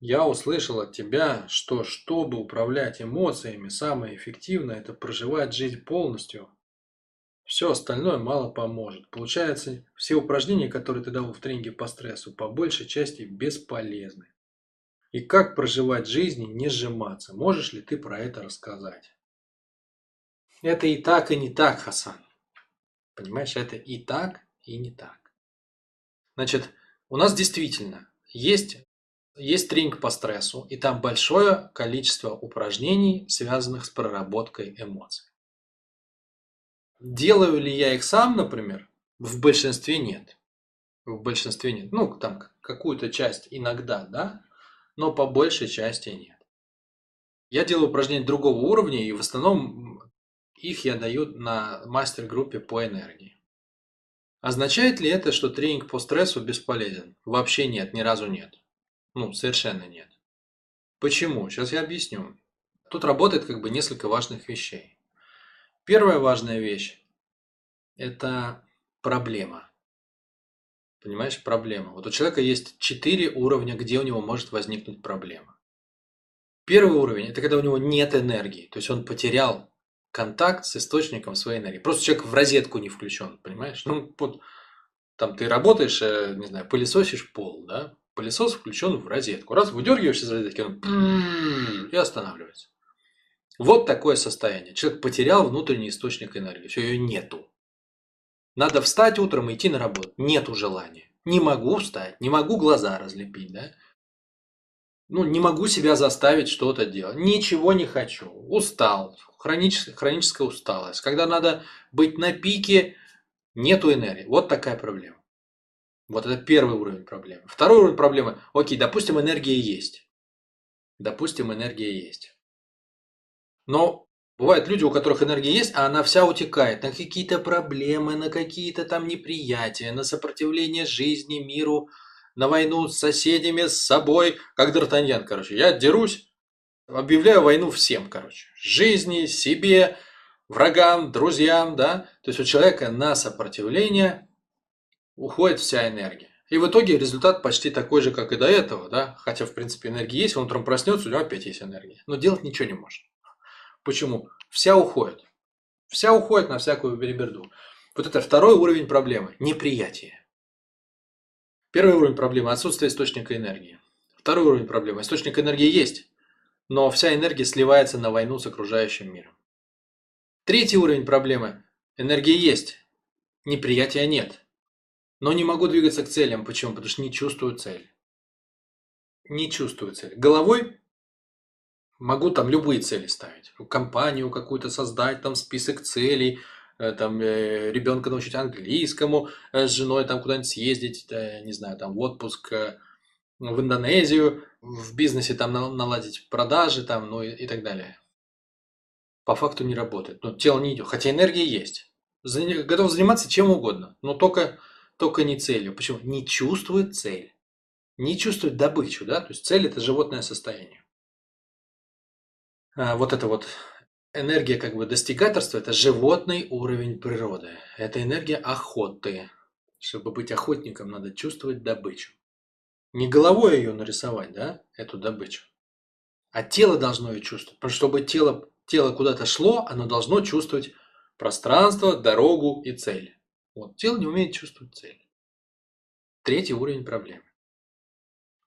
Я услышал от тебя, что чтобы управлять эмоциями, самое эффективное– это проживать жизнь полностью. Все остальное мало поможет. Получается, все упражнения, которые ты дал в тренинге по стрессу, по большей части бесполезны. И как проживать жизнь и не сжиматься? Можешь ли ты про это рассказать? Это и так, и не так, Хасан. Понимаешь, это и так, и не так. Значит, у нас действительно есть, есть тренинг по стрессу, и там большое количество упражнений, связанных с проработкой эмоций. Делаю ли я их сам, например? В большинстве нет. В большинстве нет. Ну, там какую-то часть иногда, да, но по большей части нет. Я делаю упражнения другого уровня, и в основном их я даю на мастер-группе по энергии. Означает ли это, что тренинг по стрессу бесполезен? Вообще нет, ни разу нет. Ну, совершенно нет. Почему? Сейчас я объясню. Тут работает как бы несколько важных вещей. Первая важная вещь – это проблема. Понимаешь, проблема. Вот у человека есть четыре уровня, где у него может возникнуть проблема. Первый уровень – это когда у него нет энергии, то есть он потерял контакт с источником своей энергии. Просто человек в розетку не включен, понимаешь? Ну, вот там ты работаешь, э, не знаю, пылесосишь пол, да? Пылесос включен в розетку. Раз выдергиваешь из розетки, он и останавливается. Вот такое состояние. Человек потерял внутренний источник энергии. Все, ее нету. Надо встать утром и идти на работу. Нету желания. Не могу встать, не могу глаза разлепить, да? Ну, не могу себя заставить что-то делать. Ничего не хочу. Устал хроническая, хроническая усталость, когда надо быть на пике, нету энергии. Вот такая проблема. Вот это первый уровень проблемы. Второй уровень проблемы, окей, допустим, энергия есть. Допустим, энергия есть. Но бывают люди, у которых энергия есть, а она вся утекает на какие-то проблемы, на какие-то там неприятия, на сопротивление жизни, миру, на войну с соседями, с собой, как Д'Артаньян, короче. Я дерусь, объявляю войну всем, короче. Жизни, себе, врагам, друзьям, да. То есть у человека на сопротивление уходит вся энергия. И в итоге результат почти такой же, как и до этого, да. Хотя, в принципе, энергия есть, он утром проснется, у него опять есть энергия. Но делать ничего не может. Почему? Вся уходит. Вся уходит на всякую бериберду. Вот это второй уровень проблемы – неприятие. Первый уровень проблемы – отсутствие источника энергии. Второй уровень проблемы – источник энергии есть, но вся энергия сливается на войну с окружающим миром. Третий уровень проблемы. Энергия есть, неприятия нет. Но не могу двигаться к целям. Почему? Потому что не чувствую цель. Не чувствую цель. Головой могу там любые цели ставить. Компанию какую-то создать, там список целей, э, там э, ребенка научить английскому, э, с женой там куда-нибудь съездить, не знаю, там в отпуск в Индонезию, в бизнесе там наладить продажи там, ну и, и так далее. По факту не работает. Но тело не идет. Хотя энергия есть. Готов заниматься чем угодно, но только, только не целью. Почему? Не чувствует цель. Не чувствует добычу, да? То есть цель это животное состояние. А вот это вот энергия как бы достигаторства – это животный уровень природы. Это энергия охоты. Чтобы быть охотником, надо чувствовать добычу. Не головой ее нарисовать, да, эту добычу, а тело должно ее чувствовать. Потому что чтобы тело, тело куда-то шло, оно должно чувствовать пространство, дорогу и цель. Вот, тело не умеет чувствовать цель. Третий уровень проблемы.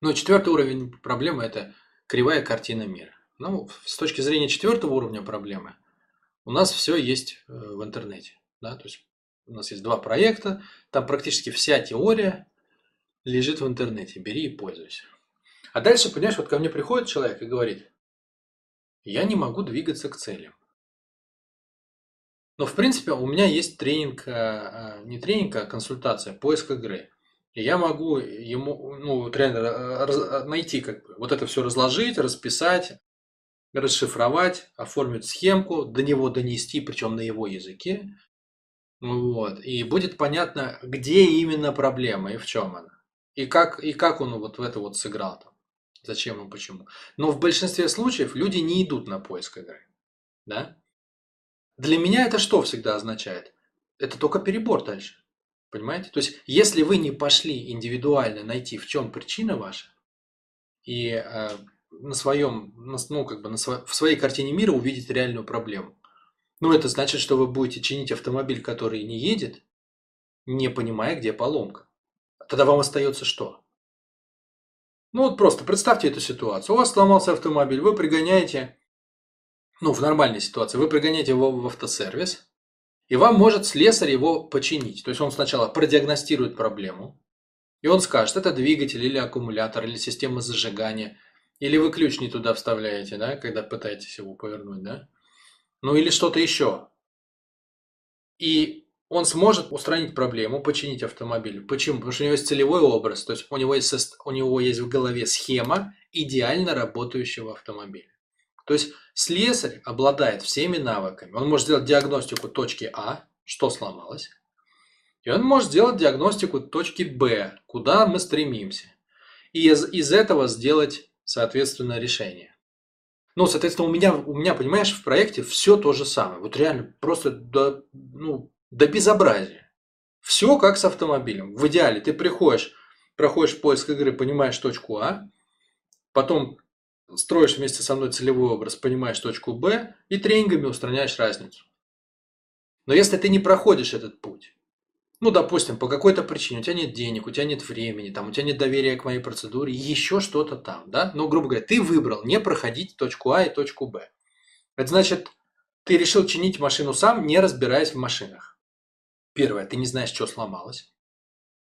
Ну, четвертый уровень проблемы – это кривая картина мира. Ну, с точки зрения четвертого уровня проблемы, у нас все есть э, в интернете. Да? То есть у нас есть два проекта, там практически вся теория лежит в интернете, бери и пользуйся. А дальше, понимаешь, вот ко мне приходит человек и говорит, я не могу двигаться к целям. Но, в принципе, у меня есть тренинг, э, э, не тренинг, а консультация, поиск игры. И я могу ему, ну, тренера э, найти, как бы, вот это все разложить, расписать, расшифровать, оформить схемку, до него донести, причем на его языке. Вот. И будет понятно, где именно проблема и в чем она. И как, и как он вот в это вот сыграл там. Зачем и почему. Но в большинстве случаев люди не идут на поиск игры. Да? Для меня это что всегда означает? Это только перебор дальше. Понимаете? То есть, если вы не пошли индивидуально найти, в чем причина ваша, и э, на своем, ну, как бы на сво, в своей картине мира увидеть реальную проблему. Ну, это значит, что вы будете чинить автомобиль, который не едет, не понимая, где поломка. Тогда вам остается что? Ну, вот просто представьте эту ситуацию. У вас сломался автомобиль, вы пригоняете, ну, в нормальной ситуации, вы пригоняете его в автосервис, и вам может слесарь его починить. То есть он сначала продиагностирует проблему, и он скажет, это двигатель или аккумулятор, или система зажигания, или вы ключ не туда вставляете, да, когда пытаетесь его повернуть, да? Ну или что-то еще. И он сможет устранить проблему, починить автомобиль. Почему? Потому что у него есть целевой образ, то есть у него есть, у него есть в голове схема идеально работающего автомобиля. То есть слесарь обладает всеми навыками. Он может сделать диагностику точки А, что сломалось, и он может сделать диагностику точки Б, куда мы стремимся. И из, из этого сделать, соответственно, решение. Ну, соответственно, у меня, у меня, понимаешь, в проекте все то же самое. Вот реально просто до, ну, до безобразия. Все как с автомобилем. В идеале ты приходишь, проходишь поиск игры, понимаешь точку А, потом строишь вместе со мной целевой образ, понимаешь точку Б и тренингами устраняешь разницу. Но если ты не проходишь этот путь, ну, допустим, по какой-то причине у тебя нет денег, у тебя нет времени, там, у тебя нет доверия к моей процедуре, еще что-то там, да? Ну, грубо говоря, ты выбрал не проходить точку А и точку Б. Это значит, ты решил чинить машину сам, не разбираясь в машинах. Первое, ты не знаешь, что сломалось.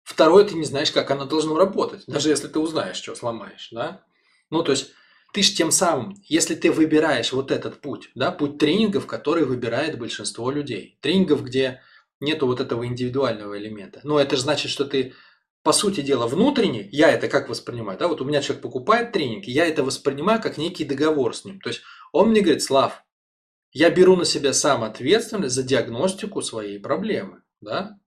Второе, ты не знаешь, как оно должно работать, даже если ты узнаешь, что сломаешь, да? Ну, то есть, ты же тем самым, если ты выбираешь вот этот путь, да, путь тренингов, который выбирает большинство людей, тренингов, где нету вот этого индивидуального элемента. Но это же значит, что ты, по сути дела, внутренне, я это как воспринимаю, да, вот у меня человек покупает тренинг, я это воспринимаю как некий договор с ним. То есть он мне говорит, Слав, я беру на себя сам ответственность за диагностику своей проблемы, да.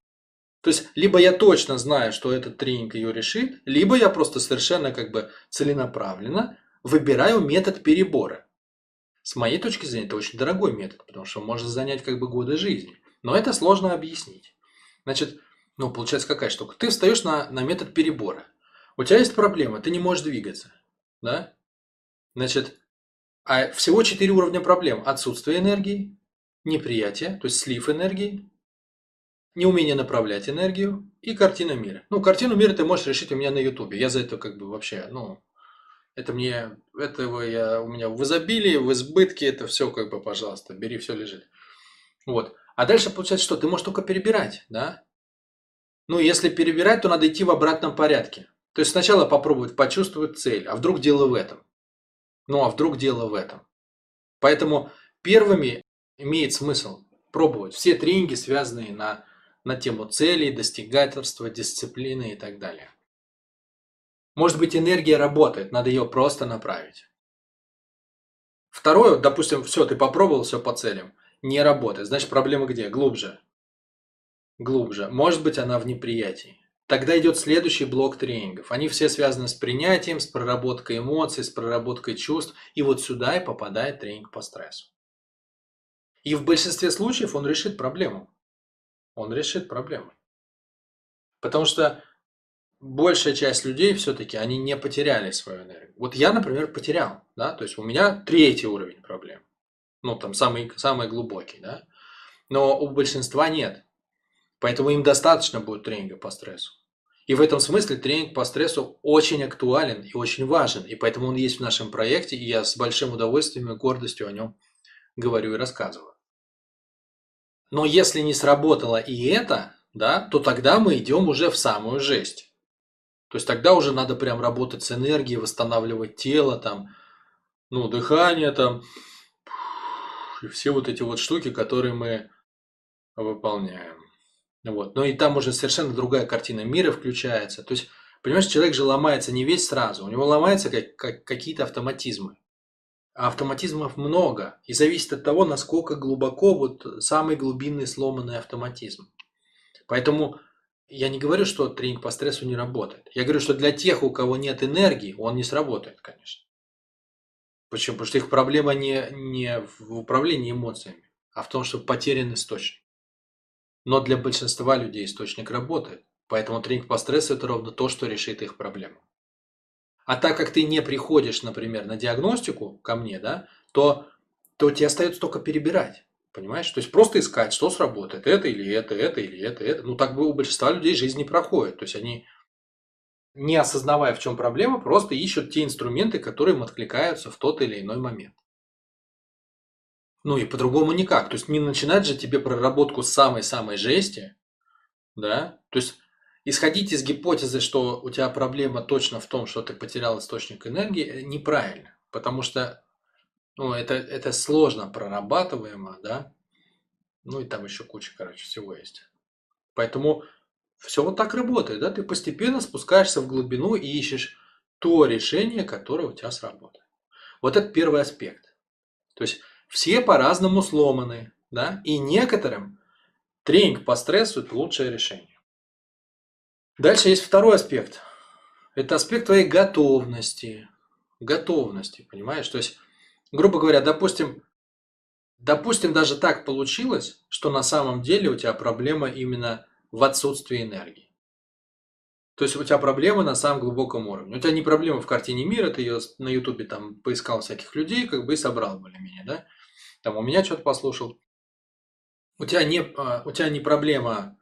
То есть, либо я точно знаю, что этот тренинг ее решит, либо я просто совершенно как бы целенаправленно выбираю метод перебора. С моей точки зрения, это очень дорогой метод, потому что может занять как бы годы жизни. Но это сложно объяснить. Значит, ну, получается какая штука? Ты встаешь на, на метод перебора. У тебя есть проблема, ты не можешь двигаться. Да? Значит, а всего четыре уровня проблем. Отсутствие энергии, неприятие, то есть слив энергии, неумение направлять энергию и картина мира. Ну, картину мира ты можешь решить у меня на ютубе. Я за это как бы вообще, ну, это мне, этого я у меня в изобилии, в избытке, это все как бы, пожалуйста, бери, все лежит. Вот. А дальше получается что? Ты можешь только перебирать, да? Ну, если перебирать, то надо идти в обратном порядке. То есть сначала попробовать почувствовать цель, а вдруг дело в этом. Ну, а вдруг дело в этом. Поэтому первыми имеет смысл пробовать все тренинги, связанные на, на тему целей, достигательства, дисциплины и так далее. Может быть, энергия работает, надо ее просто направить. Второе, допустим, все, ты попробовал все по целям не работает. Значит, проблема где? Глубже. Глубже. Может быть, она в неприятии. Тогда идет следующий блок тренингов. Они все связаны с принятием, с проработкой эмоций, с проработкой чувств. И вот сюда и попадает тренинг по стрессу. И в большинстве случаев он решит проблему. Он решит проблему. Потому что большая часть людей все-таки, они не потеряли свою энергию. Вот я, например, потерял. Да? То есть у меня третий уровень проблем ну, там, самый, самый глубокий, да, но у большинства нет. Поэтому им достаточно будет тренинга по стрессу. И в этом смысле тренинг по стрессу очень актуален и очень важен. И поэтому он есть в нашем проекте, и я с большим удовольствием и гордостью о нем говорю и рассказываю. Но если не сработало и это, да, то тогда мы идем уже в самую жесть. То есть тогда уже надо прям работать с энергией, восстанавливать тело, там, ну, дыхание, там, и все вот эти вот штуки, которые мы выполняем. Вот. Но и там уже совершенно другая картина мира включается. То есть, понимаешь, человек же ломается не весь сразу. У него ломаются как, как, какие-то автоматизмы. А автоматизмов много. И зависит от того, насколько глубоко вот самый глубинный сломанный автоматизм. Поэтому я не говорю, что тренинг по стрессу не работает. Я говорю, что для тех, у кого нет энергии, он не сработает, конечно. Почему? Потому что их проблема не, не в управлении эмоциями, а в том, что потерян источник. Но для большинства людей источник работает. Поэтому тренинг по стрессу – это ровно то, что решит их проблему. А так как ты не приходишь, например, на диагностику ко мне, да, то, то тебе остается только перебирать. Понимаешь? То есть просто искать, что сработает. Это или это, это или это, это. Ну, так бы у большинства людей жизнь не проходит. То есть они, не осознавая, в чем проблема, просто ищут те инструменты, которые им откликаются в тот или иной момент. Ну и по-другому никак. То есть не начинать же тебе проработку самой-самой жести, да? То есть исходить из гипотезы, что у тебя проблема точно в том, что ты потерял источник энергии, неправильно. Потому что ну, это, это сложно прорабатываемо, да. Ну и там еще куча, короче, всего есть. Поэтому все вот так работает, да. Ты постепенно спускаешься в глубину и ищешь то решение, которое у тебя сработает. Вот это первый аспект. То есть все по-разному сломаны, да, и некоторым тренинг по стрессу – это лучшее решение. Дальше есть второй аспект. Это аспект твоей готовности. Готовности, понимаешь? То есть грубо говоря, допустим, допустим, даже так получилось, что на самом деле у тебя проблема именно в отсутствии энергии. То есть у тебя проблема на самом глубоком уровне. У тебя не проблема в картине мира, ты ее на ютубе там поискал всяких людей, как бы и собрал более-менее, да? Там у меня что-то послушал. У тебя, не, а, у тебя не проблема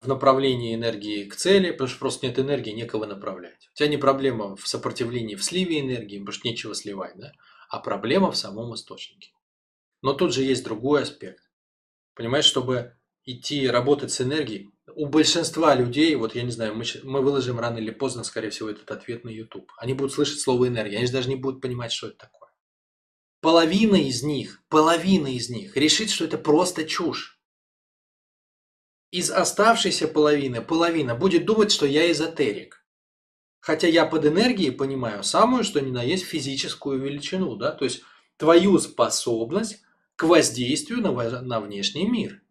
в направлении энергии к цели, потому что просто нет энергии, некого направлять. У тебя не проблема в сопротивлении в сливе энергии, потому что нечего сливать, да? А проблема в самом источнике. Но тут же есть другой аспект. Понимаешь, чтобы идти работать с энергией, у большинства людей, вот я не знаю, мы, мы выложим рано или поздно, скорее всего, этот ответ на YouTube. Они будут слышать слово энергия, они же даже не будут понимать, что это такое. Половина из них, половина из них решит, что это просто чушь. Из оставшейся половины, половина будет думать, что я эзотерик. Хотя я под энергией понимаю самую, что ни на есть физическую величину, да, то есть твою способность к воздействию на, на внешний мир.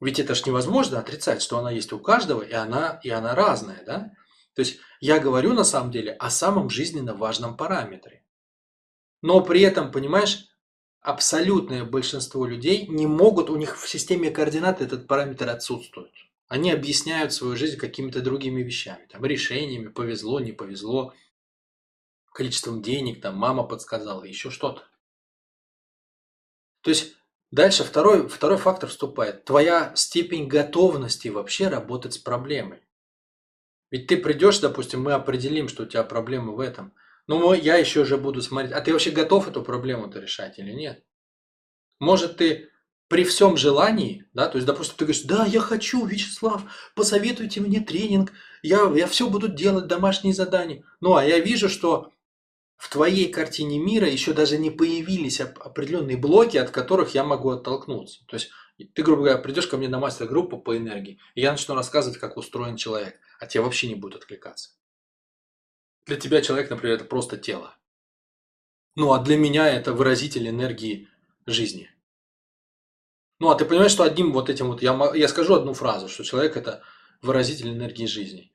Ведь это ж невозможно отрицать, что она есть у каждого, и она, и она разная, да? То есть я говорю на самом деле о самом жизненно важном параметре. Но при этом, понимаешь, абсолютное большинство людей не могут, у них в системе координат этот параметр отсутствует. Они объясняют свою жизнь какими-то другими вещами, там, решениями, повезло, не повезло, количеством денег, там, мама подсказала, еще что-то. То есть дальше второй, второй фактор вступает. Твоя степень готовности вообще работать с проблемой. Ведь ты придешь, допустим, мы определим, что у тебя проблема в этом. Но я еще же буду смотреть, а ты вообще готов эту проблему-то решать или нет? Может, ты при всем желании, да, то есть, допустим, ты говоришь, да, я хочу, Вячеслав, посоветуйте мне тренинг, я, я все буду делать, домашние задания. Ну, а я вижу, что в твоей картине мира еще даже не появились определенные блоки, от которых я могу оттолкнуться. То есть, ты, грубо говоря, придешь ко мне на мастер-группу по энергии, и я начну рассказывать, как устроен человек, а тебе вообще не будет откликаться. Для тебя человек, например, это просто тело. Ну, а для меня это выразитель энергии жизни. Ну, а ты понимаешь, что одним вот этим вот, я, я скажу одну фразу, что человек это выразитель энергии жизни.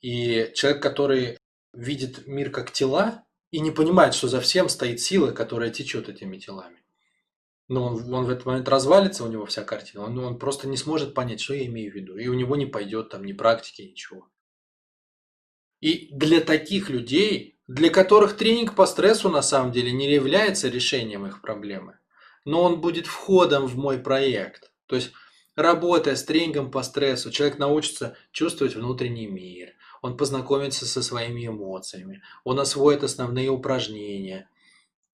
И человек, который видит мир как тела и не понимает, что за всем стоит сила, которая течет этими телами. Но он, он в этот момент развалится, у него вся картина, он, он просто не сможет понять, что я имею в виду. И у него не пойдет там ни практики, ничего. И для таких людей, для которых тренинг по стрессу на самом деле не является решением их проблемы, но он будет входом в мой проект. То есть, работая с тренингом по стрессу, человек научится чувствовать внутренний мир, он познакомится со своими эмоциями, он освоит основные упражнения,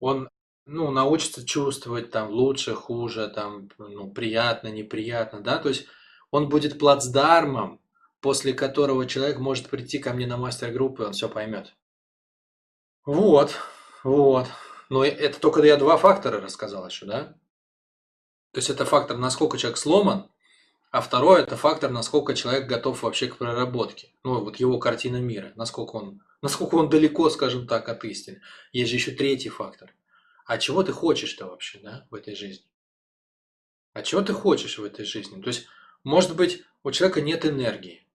он ну, научится чувствовать там лучше, хуже, там, ну, приятно, неприятно, да, то есть он будет плацдармом, после которого человек может прийти ко мне на мастер-группу, и он все поймет. Вот, вот. Но это только я два фактора рассказал еще, да? То есть это фактор, насколько человек сломан, а второй это фактор, насколько человек готов вообще к проработке. Ну, вот его картина мира, насколько он, насколько он далеко, скажем так, от истины. Есть же еще третий фактор. А чего ты хочешь-то вообще, да, в этой жизни? А чего ты хочешь в этой жизни? То есть, может быть, у человека нет энергии.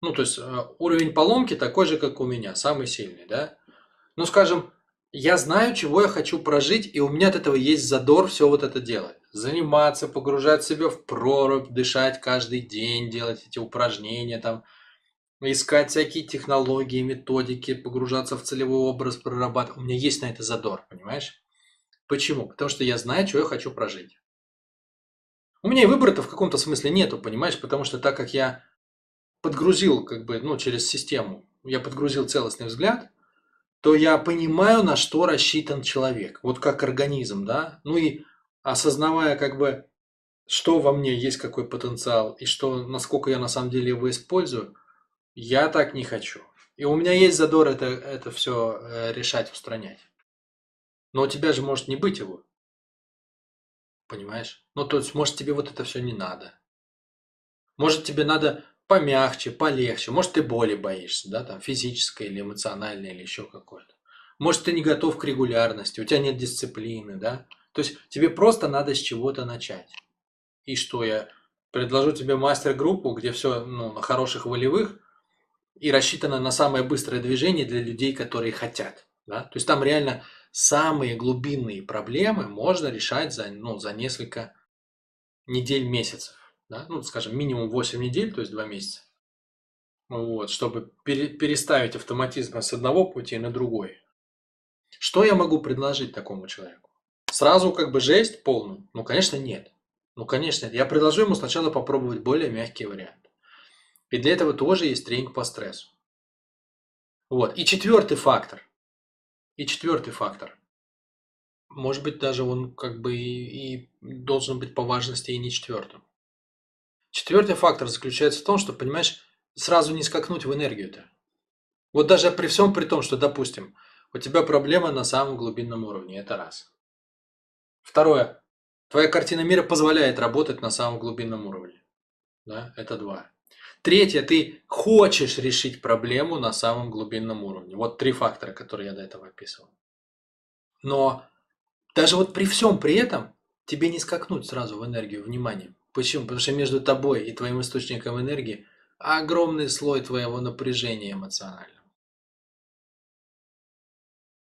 Ну, то есть, э, уровень поломки такой же, как у меня, самый сильный, да? Ну, скажем, я знаю, чего я хочу прожить, и у меня от этого есть задор все вот это делать. Заниматься, погружать себя в прорубь, дышать каждый день, делать эти упражнения там. искать всякие технологии, методики, погружаться в целевой образ, прорабатывать. У меня есть на это задор, понимаешь? Почему? Потому что я знаю, что я хочу прожить. У меня и выбора-то в каком-то смысле нету, понимаешь? Потому что так как я подгрузил, как бы, ну, через систему, я подгрузил целостный взгляд, то я понимаю, на что рассчитан человек. Вот как организм, да? Ну и осознавая, как бы, что во мне есть какой потенциал и что, насколько я на самом деле его использую, я так не хочу. И у меня есть задор это, это все э, решать, устранять. Но у тебя же может не быть его. Понимаешь? Ну, то есть, может, тебе вот это все не надо. Может, тебе надо помягче, полегче. Может, ты боли боишься, да, там, физической или эмоциональной, или еще какой-то. Может, ты не готов к регулярности, у тебя нет дисциплины, да. То есть, тебе просто надо с чего-то начать. И что я предложу тебе мастер-группу, где все ну, на хороших волевых и рассчитано на самое быстрое движение для людей, которые хотят. Да? То есть там реально самые глубинные проблемы можно решать за, ну, за несколько недель, месяцев. Да? Ну, скажем, минимум 8 недель, то есть 2 месяца. Вот, чтобы пере, переставить автоматизм с одного пути на другой. Что я могу предложить такому человеку? Сразу как бы жесть полную? Ну, конечно, нет. Ну, конечно, нет. Я предложу ему сначала попробовать более мягкий вариант. И для этого тоже есть тренинг по стрессу. Вот. И четвертый фактор – и четвертый фактор. Может быть, даже он как бы и, и должен быть по важности и не четвертым. Четвертый фактор заключается в том, что, понимаешь, сразу не скакнуть в энергию-то. Вот даже при всем при том, что, допустим, у тебя проблема на самом глубинном уровне, это раз. Второе. Твоя картина мира позволяет работать на самом глубинном уровне. Да, это два. Третье, ты хочешь решить проблему на самом глубинном уровне. Вот три фактора, которые я до этого описывал. Но даже вот при всем при этом тебе не скакнуть сразу в энергию внимания. Почему? Потому что между тобой и твоим источником энергии огромный слой твоего напряжения эмоционального.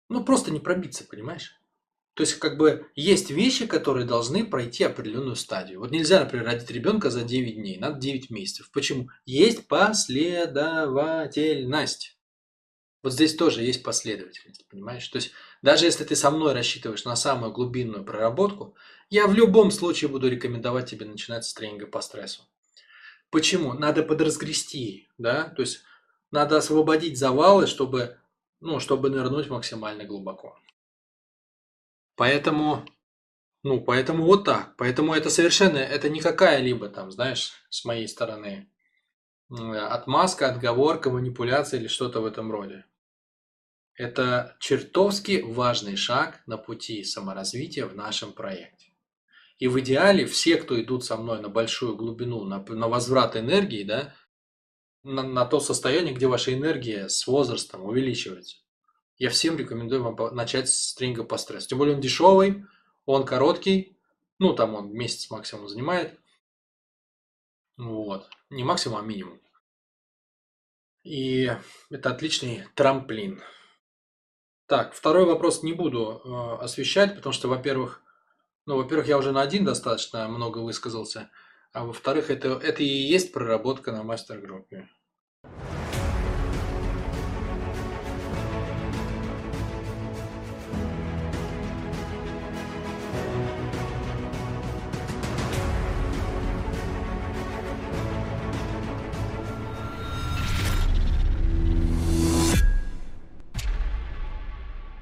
Ну, просто не пробиться, понимаешь? То есть, как бы, есть вещи, которые должны пройти определенную стадию. Вот нельзя, например, родить ребенка за 9 дней, надо 9 месяцев. Почему? Есть последовательность. Вот здесь тоже есть последовательность, понимаешь? То есть, даже если ты со мной рассчитываешь на самую глубинную проработку, я в любом случае буду рекомендовать тебе начинать с тренинга по стрессу. Почему? Надо подразгрести, да? То есть, надо освободить завалы, чтобы, ну, чтобы нырнуть максимально глубоко. Поэтому, ну, поэтому вот так. Поэтому это совершенно, это не какая-либо там, знаешь, с моей стороны отмазка, отговорка, манипуляция или что-то в этом роде. Это чертовски важный шаг на пути саморазвития в нашем проекте. И в идеале все, кто идут со мной на большую глубину, на, на возврат энергии, да, на, на то состояние, где ваша энергия с возрастом увеличивается. Я всем рекомендую вам начать с тренинга по стрессу. Тем более он дешевый, он короткий, ну там он месяц максимум занимает. Вот. Не максимум, а минимум. И это отличный трамплин. Так, второй вопрос не буду э, освещать, потому что, во-первых, ну, во-первых, я уже на один достаточно много высказался, а во-вторых, это, это и есть проработка на мастер-группе.